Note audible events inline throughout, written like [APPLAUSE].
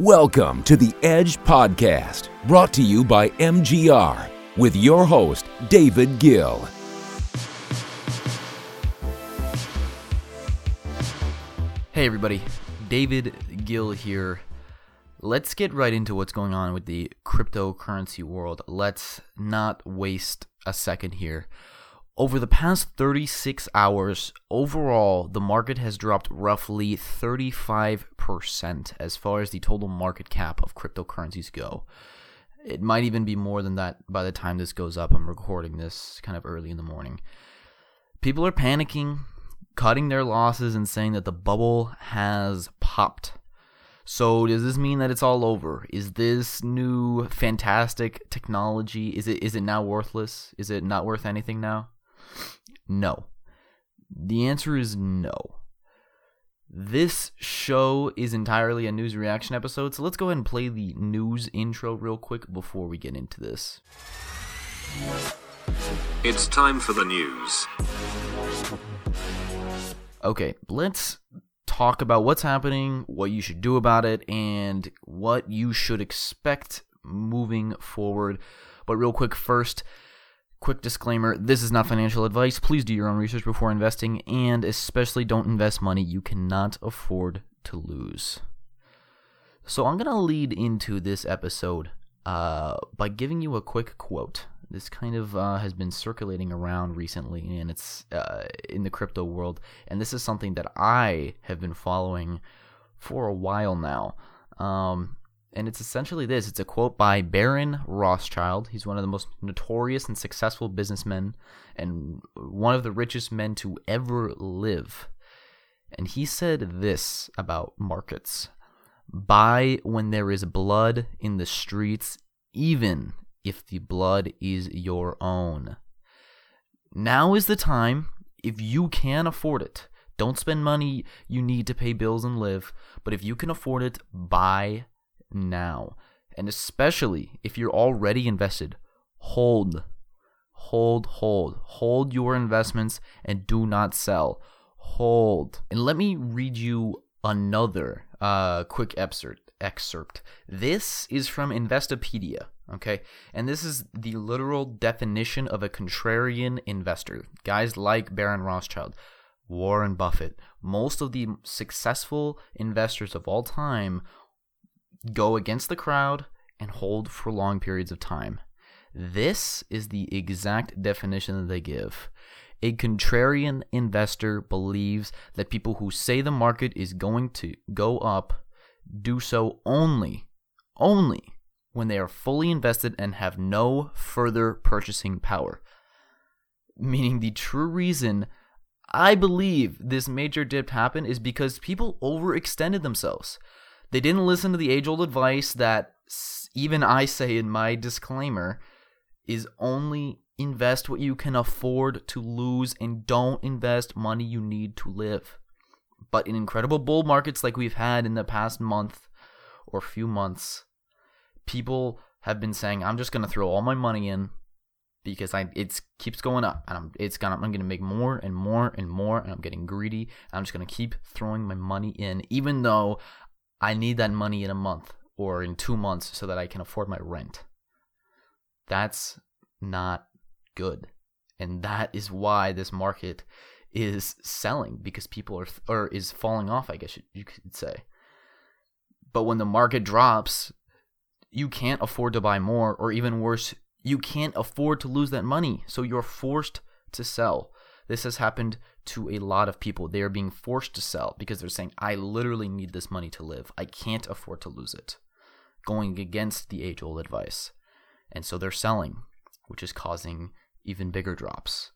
Welcome to the Edge Podcast, brought to you by MGR, with your host, David Gil. Hey, everybody. David Gil here. Let's get right into what's going on with the cryptocurrency world. Let's not waste a second here. Over the past 36 hours, overall, the market has dropped roughly 35% as far as the total market cap of cryptocurrencies go. It might even be more than that by the time this goes up. I'm recording this kind of early in the morning. People are panicking, cutting their losses, and saying that the bubble has popped. So does this mean that it's all over? Is this new fantastic technology is it is it now worthless? Is it not worth anything now? No. The answer is no. This show is entirely a news reaction episode, so let's go ahead and play the news intro real quick before we get into this. It's time for the news. Okay, let's talk about what's happening, what you should do about it, and what you should expect moving forward. But, real quick, first, quick disclaimer this is not financial advice. Please do your own research before investing, and especially don't invest money you cannot afford to lose. So, I'm going to lead into this episode uh, by giving you a quick quote. This kind of uh, has been circulating around recently, and it's uh, in the crypto world. And this is something that I have been following for a while now. Um, and it's essentially this it's a quote by Baron Rothschild. He's one of the most notorious and successful businessmen and one of the richest men to ever live. And he said this about markets Buy when there is blood in the streets, even if the blood is your own. Now is the time, if you can afford it. Don't spend money you need to pay bills and live, but if you can afford it, buy now. And especially if you're already invested, hold. Hold, hold. Hold your investments and do not sell. Hold. And let me read you another uh, quick excerpt. Excerpt. This is from Investopedia. Okay, and this is the literal definition of a contrarian investor. Guys like Baron Rothschild, Warren Buffett, most of the successful investors of all time go against the crowd and hold for long periods of time. This is the exact definition that they give. A contrarian investor believes that people who say the market is going to go up do so only, only when they are fully invested and have no further purchasing power. Meaning, the true reason I believe this major dip happened is because people overextended themselves. They didn't listen to the age old advice that even I say in my disclaimer is only invest what you can afford to lose and don't invest money you need to live. But in incredible bull markets like we've had in the past month or few months, people have been saying, "I'm just gonna throw all my money in because I it keeps going up, and I'm it's gonna I'm gonna make more and more and more, and I'm getting greedy. I'm just gonna keep throwing my money in, even though I need that money in a month or in two months so that I can afford my rent. That's not good, and that is why this market is selling because people are or is falling off. I guess you could say. But when the market drops, you can't afford to buy more, or even worse, you can't afford to lose that money. So you're forced to sell. This has happened to a lot of people. They are being forced to sell because they're saying, I literally need this money to live. I can't afford to lose it. Going against the age old advice. And so they're selling, which is causing even bigger drops.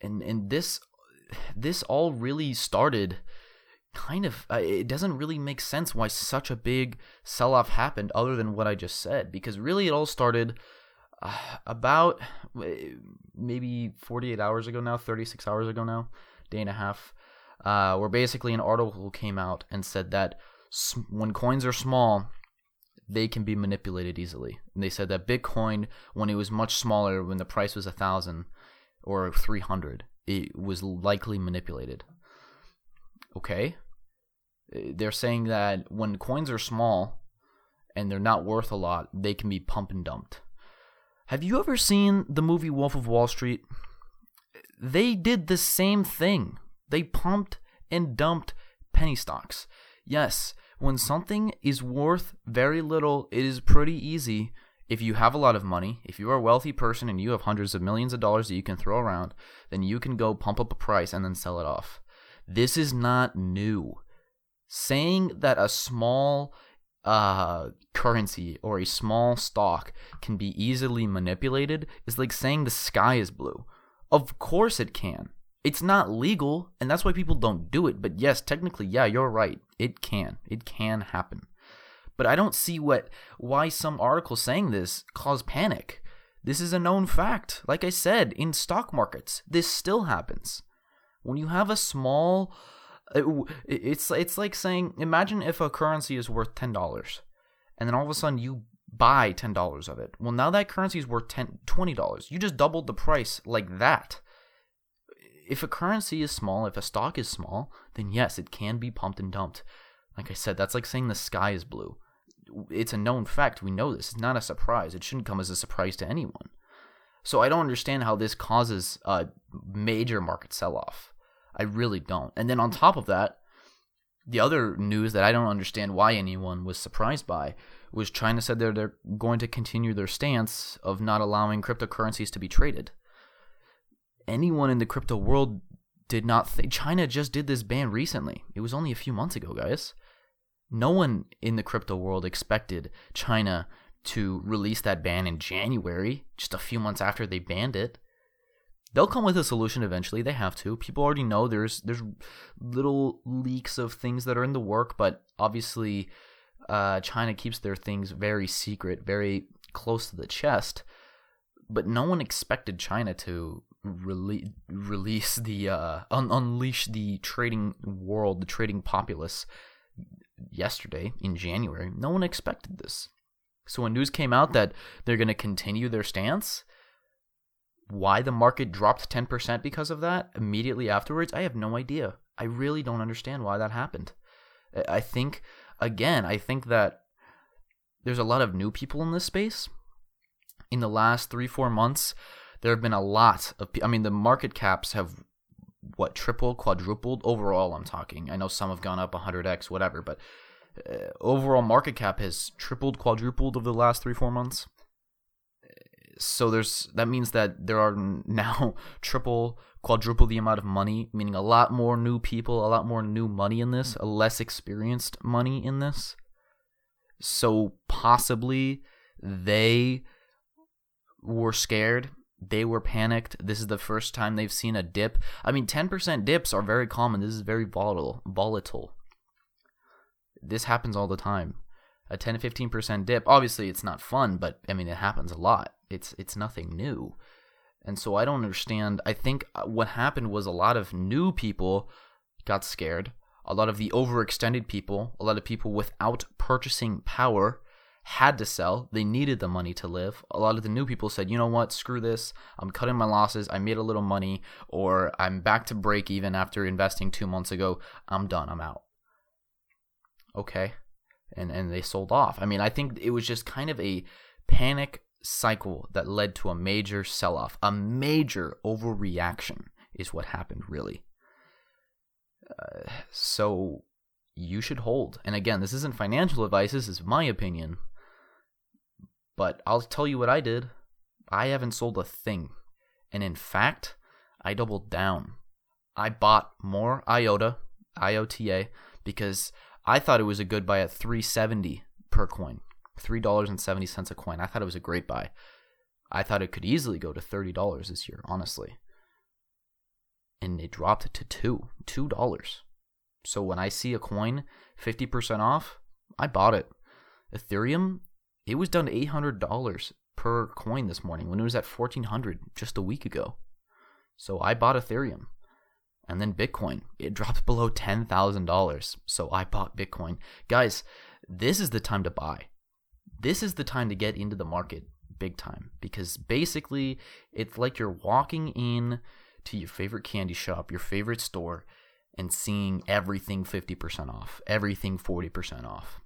And and this this all really started kind of uh, it doesn't really make sense why such a big sell off happened other than what I just said because really it all started [SIGHS] about uh, maybe 48 hours ago now 36 hours ago now day and a half uh, where basically an article came out and said that when coins are small they can be manipulated easily and they said that bitcoin when it was much smaller when the price was a thousand or 300 it was likely manipulated Okay. Uh, They're saying that when coins are small and they're not worth a lot, they can be pump and dumped. Have you ever seen the movie Wolf of Wall Street? They did the same thing. They pumped and dumped penny stocks. Yes, when something is worth very little, it is pretty easy. If you have a lot of money, if you are a wealthy person and you have hundreds of millions of dollars that you can throw around, then you can go pump up a price and then sell it off. This is not new. Saying that a small uh, currency or a small stock can be easily manipulated is like saying the sky is blue. Of course it can. It's not legal, and that's why people don't do it. But yes, technically, yeah, you're right. It can. It can happen. But I don't see what why some articles saying this cause panic. This is a known fact. Like I said, in stock markets, this still happens. When you have a small Uh, it- it's it's like saying imagine if a currency is worth $10 and then all of a sudden you buy $10 of it. Well, now that currency is worth 10 $20. You just doubled the price like that if a currency is small, if a stock is small, then yes, it can be pumped and dumped. Like I said, that's like saying the sky is blue. It's a known fact. We know this. It's not a surprise. It shouldn't come as a surprise to anyone. So I don't understand how this causes a major market sell off. I really don't. And then on top of that, the other news that I don't understand why anyone was surprised by was China said they're, they're going to continue their stance of not allowing cryptocurrencies to be traded anyone in the crypto world did not think China just did this ban recently. It was only a few months ago, guys. No one in the crypto world expected China to release that ban in January, just a few months after they banned it. They'll come with a solution eventually. They have to. People already know there's there's little leaks of things that are in the work, but obviously, uh, China keeps their things very secret, very close to the chest. But no one expected China to rele- release the uh, un- unleash the trading world, the trading populace yesterday in January. No one expected this. So when news came out that they're going to continue their stance, why the market dropped 10% because of that immediately afterwards, I have no idea. I really don't understand why that happened. I- think again, I think that there's a lot of new people in this space. In the last 3-4 months, there have been a lot of I mean the market caps have what triple quadrupled overall I'm talking. I know some have gone up 100x whatever, but uh, overall market cap has tripled quadrupled over the last 3 4 months. So there's that means that there are [LAUGHS] now triple quadruple the amount of money, meaning a lot more new people, a lot more new money in this, a less experienced money in this. So possibly they were scared they were panicked. This is the first time they've seen a dip. I mean, 10% dips are very common. This is very volatile. Volatile. This happens all the time. A 10 to 15% dip. Obviously, it's not fun, but I mean, it happens a lot. It's it's nothing new. And so I don't understand. I think uh, what happened was a lot of new people got scared. A lot of the overextended people, a lot of people without purchasing power had to sell. They needed the money to live. A lot of the new people said, you know what, screw this. I'm cutting my losses. I made a little money, or I'm back to break even after investing two months ago. I'm done. I'm out. Okay. And, and they sold off. I mean, I think it was just kind of a panic cycle that led to a major sell off. A major overreaction is what happened, really. Uh, so you should hold. And again, this isn't financial advice, this is my opinion. But I'll tell you what I did. I haven't sold a thing. And in fact, I doubled down. I bought more IOTA, IOTA, because I thought it was a good buy at 370 per coin. $3.70 a coin. I thought it was a great buy. I thought it could easily go to $30 this year, honestly. And it dropped to 2, $2. So when I see a coin 50% off, I bought it. Ethereum, it was down to $800 per coin this morning when it was at 1400 just a week ago. So I bought Ethereum. And then Bitcoin, it [LAUGHS] dropped below $10,000. So I bought Bitcoin. Guys, this is the time to buy. This is the time to get into the market big time because basically it's like you're walking in to your favorite candy shop, your favorite store, and seeing everything 50% off, everything 40% off.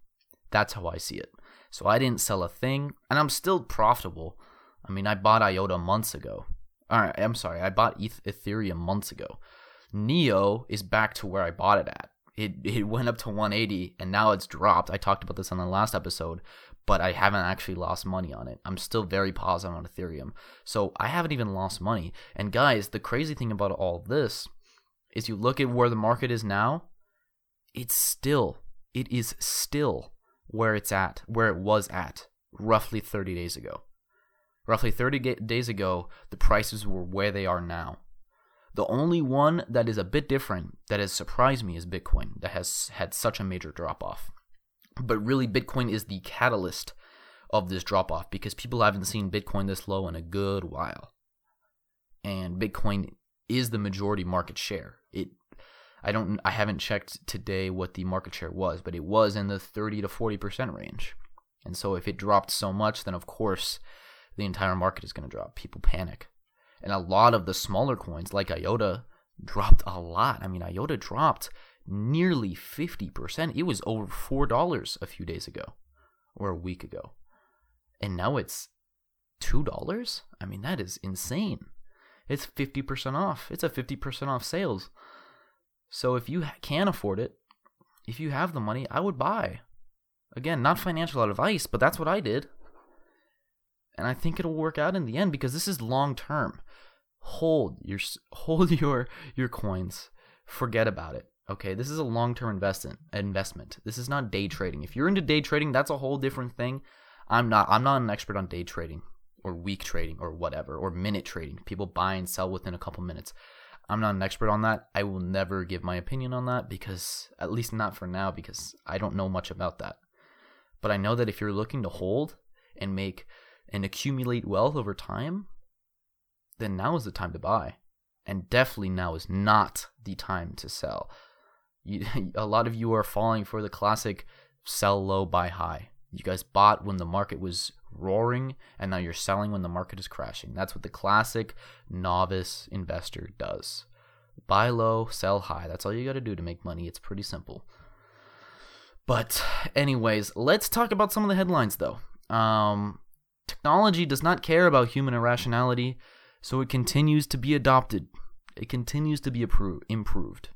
That's how I see it. So I didn't sell a thing, and I'm still profitable. I mean, I bought IOTA months ago. All right, I'm sorry, I bought Ethereum months ago. Neo is back to where I bought it at. It it went up to 180 and now it's dropped. I talked about this on the last episode, but I haven't actually lost money on it. I'm still very positive on Ethereum. So I haven't even lost money. And guys, the crazy thing about all this is you look at where the market is now, it's still it is still where it's at, where it was at roughly 30 days ago. Roughly 30 days ago, the prices were where they are now. The only one that is a bit different that has surprised me is Bitcoin, that has had such a major drop off. But really, Bitcoin is the catalyst of this drop off because people haven't seen Bitcoin this low in a good while. And Bitcoin is the majority market share. It I don't I haven't checked today what the market share was, but it was in the 30 to 40% range. And so if it dropped so much, then of course the entire market is going to drop. People panic. And a lot of the smaller coins like IOTA dropped a lot. I mean, IOTA dropped nearly 50%. It was over $4 a few days ago or a week ago. And now it's $2? I mean, that is insane. It's 50% off. It's a 50% off sales. So if you can afford it, if you have the money, I would buy. Again, not financial advice, but that's what I did. And I think it'll work out in the end because this is long term. Hold your [LAUGHS] hold your your coins. Forget about it. Okay, this is a long-term investment. Investment. This is not day trading. If you're into day trading, that's a whole different thing. I'm not. I'm not an expert on day trading or week trading or whatever or minute trading. People buy and sell within a couple minutes. I'm not an expert on that. I will never give my opinion on that because, at least not for now, because I don't know much about that. But I know that if you're looking to hold and make and accumulate wealth over time, then now is the time to buy. And definitely now is not the time to sell. You, [LAUGHS] a lot of you are falling for the classic sell low, buy high. You guys bought when the market was roaring, and now you're selling when the market is crashing. That's what the classic novice investor does. Buy low, sell high. That's all you got to do to make money. It's pretty simple. But, anyways, let's talk about some of the headlines, though. Um, technology does not care about human irrationality, so it continues to be adopted. It continues to be improved.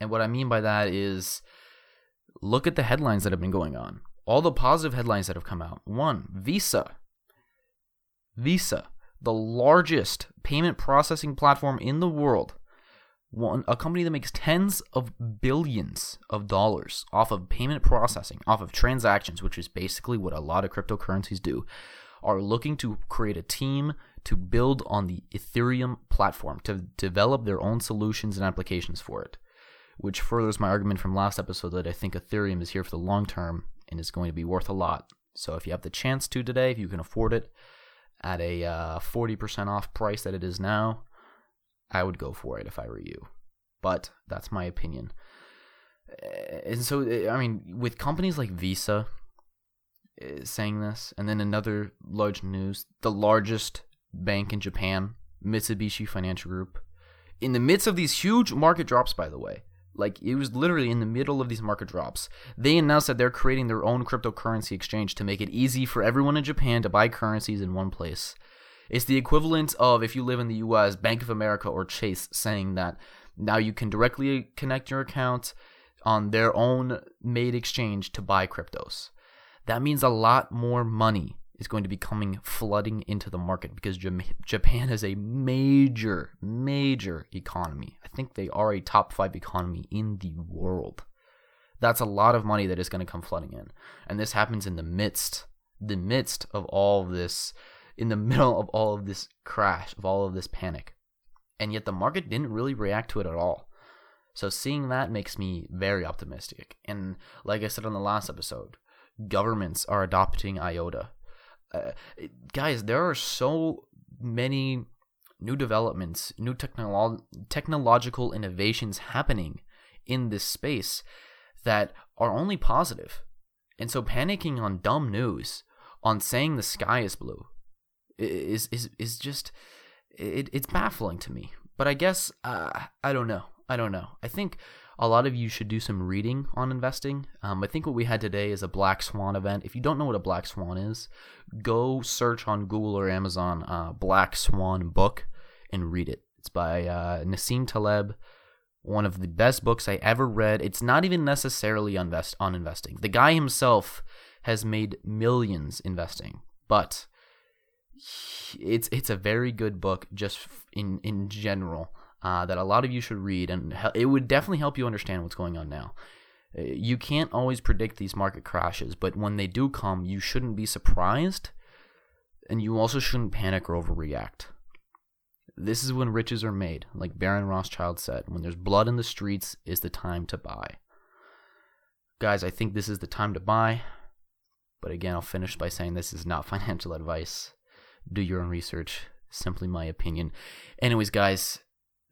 And what I mean by that is look at the headlines that have been going on. All the positive headlines that have come out. One, Visa. Visa, the largest payment processing platform in the world. One, a company that makes tens of billions of dollars off of payment processing, off of transactions, which is basically what a lot of cryptocurrencies do, are looking to create a team to build on the Ethereum platform, to develop their own solutions and applications for it which furthers my argument from last episode that I think Ethereum is here for the long term and is going to be worth a lot. So if you have the chance to today, if you can afford it at a uh, 40% off price that it is now, I would go for it if I were you. But that's my opinion. Eh, and so, eh, I mean, with companies like Visa eh, saying this, and then another large news, the largest bank in Japan, Mitsubishi Financial Group, in the midst of these huge market drops, by the way, like it was literally in the middle of these market drops. They announced that they're creating their own cryptocurrency exchange to make it easy for everyone in Japan to buy currencies in one place. It's the equivalent of if you live in the US, Bank of America or Chase saying that now you can directly connect your account on their own made exchange to buy cryptos. That means a lot more money is going to be coming flooding into the market because Japan is a major, major economy. I think they are a top five economy in the world. That's a lot of money that is going to come flooding in. And this happens in the midst, the midst of all of this, in the [LAUGHS] middle of all of this crash, of all of this panic. And yet the market didn't really react to it at all. So seeing that makes me very optimistic. And like I said on the last episode, governments are adopting IOTA uh, guys, there are so many new developments, new technolo- technological innovations happening in this space that are only positive. And so panicking on dumb news, on saying the sky is blue, is is is just it, it's baffling to me. But I guess uh, I don't know. I don't know. I think a lot of you should do some reading on investing. Um, I think what we had today is a Black Swan event. If you don't know what a Black Swan is, go search on Google or Amazon uh, Black Swan book and read it. It's by uh, Nassim Taleb, one of the best books I ever read. It's not even necessarily invest on investing. The guy himself has made millions investing, but it's it's a very good book just in in general uh, that a lot of you should read, and it would definitely help you understand what's going on now. Uh, you can't always predict these market crashes, but when they do come, you shouldn't be surprised, and you also shouldn't panic or overreact. This is when riches are made, like Baron Rothschild said. When there's blood in the streets, is the time to buy. Guys, I think this is the time to buy. But again, I'll finish by saying this is not [LAUGHS] financial advice. Do your own research. Simply my opinion. Anyways, guys,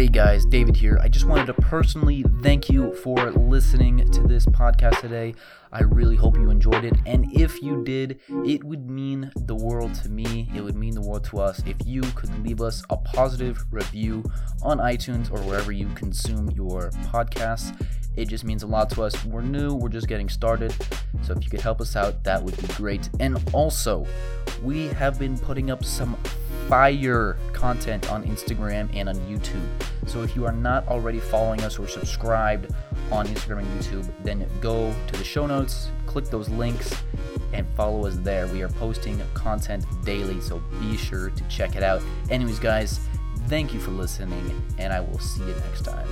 Hey guys, David here. I just wanted to personally thank you for listening to this podcast today. I really hope you enjoyed it. And if you did, it would mean the world to me. It would mean the world to us if you could leave us a positive review on iTunes or wherever you consume your podcasts. It just means a lot to us. We're new, we're just getting started. So if you could help us out, that would be great. And also, we have been putting up some fire content on Instagram and on YouTube. So if you are not already following us or subscribed on Instagram and YouTube, then go to the show notes, click those links, and follow us there. We are posting content daily, so be sure to check it out. Anyways, guys, thank you for listening, and I will see you next time.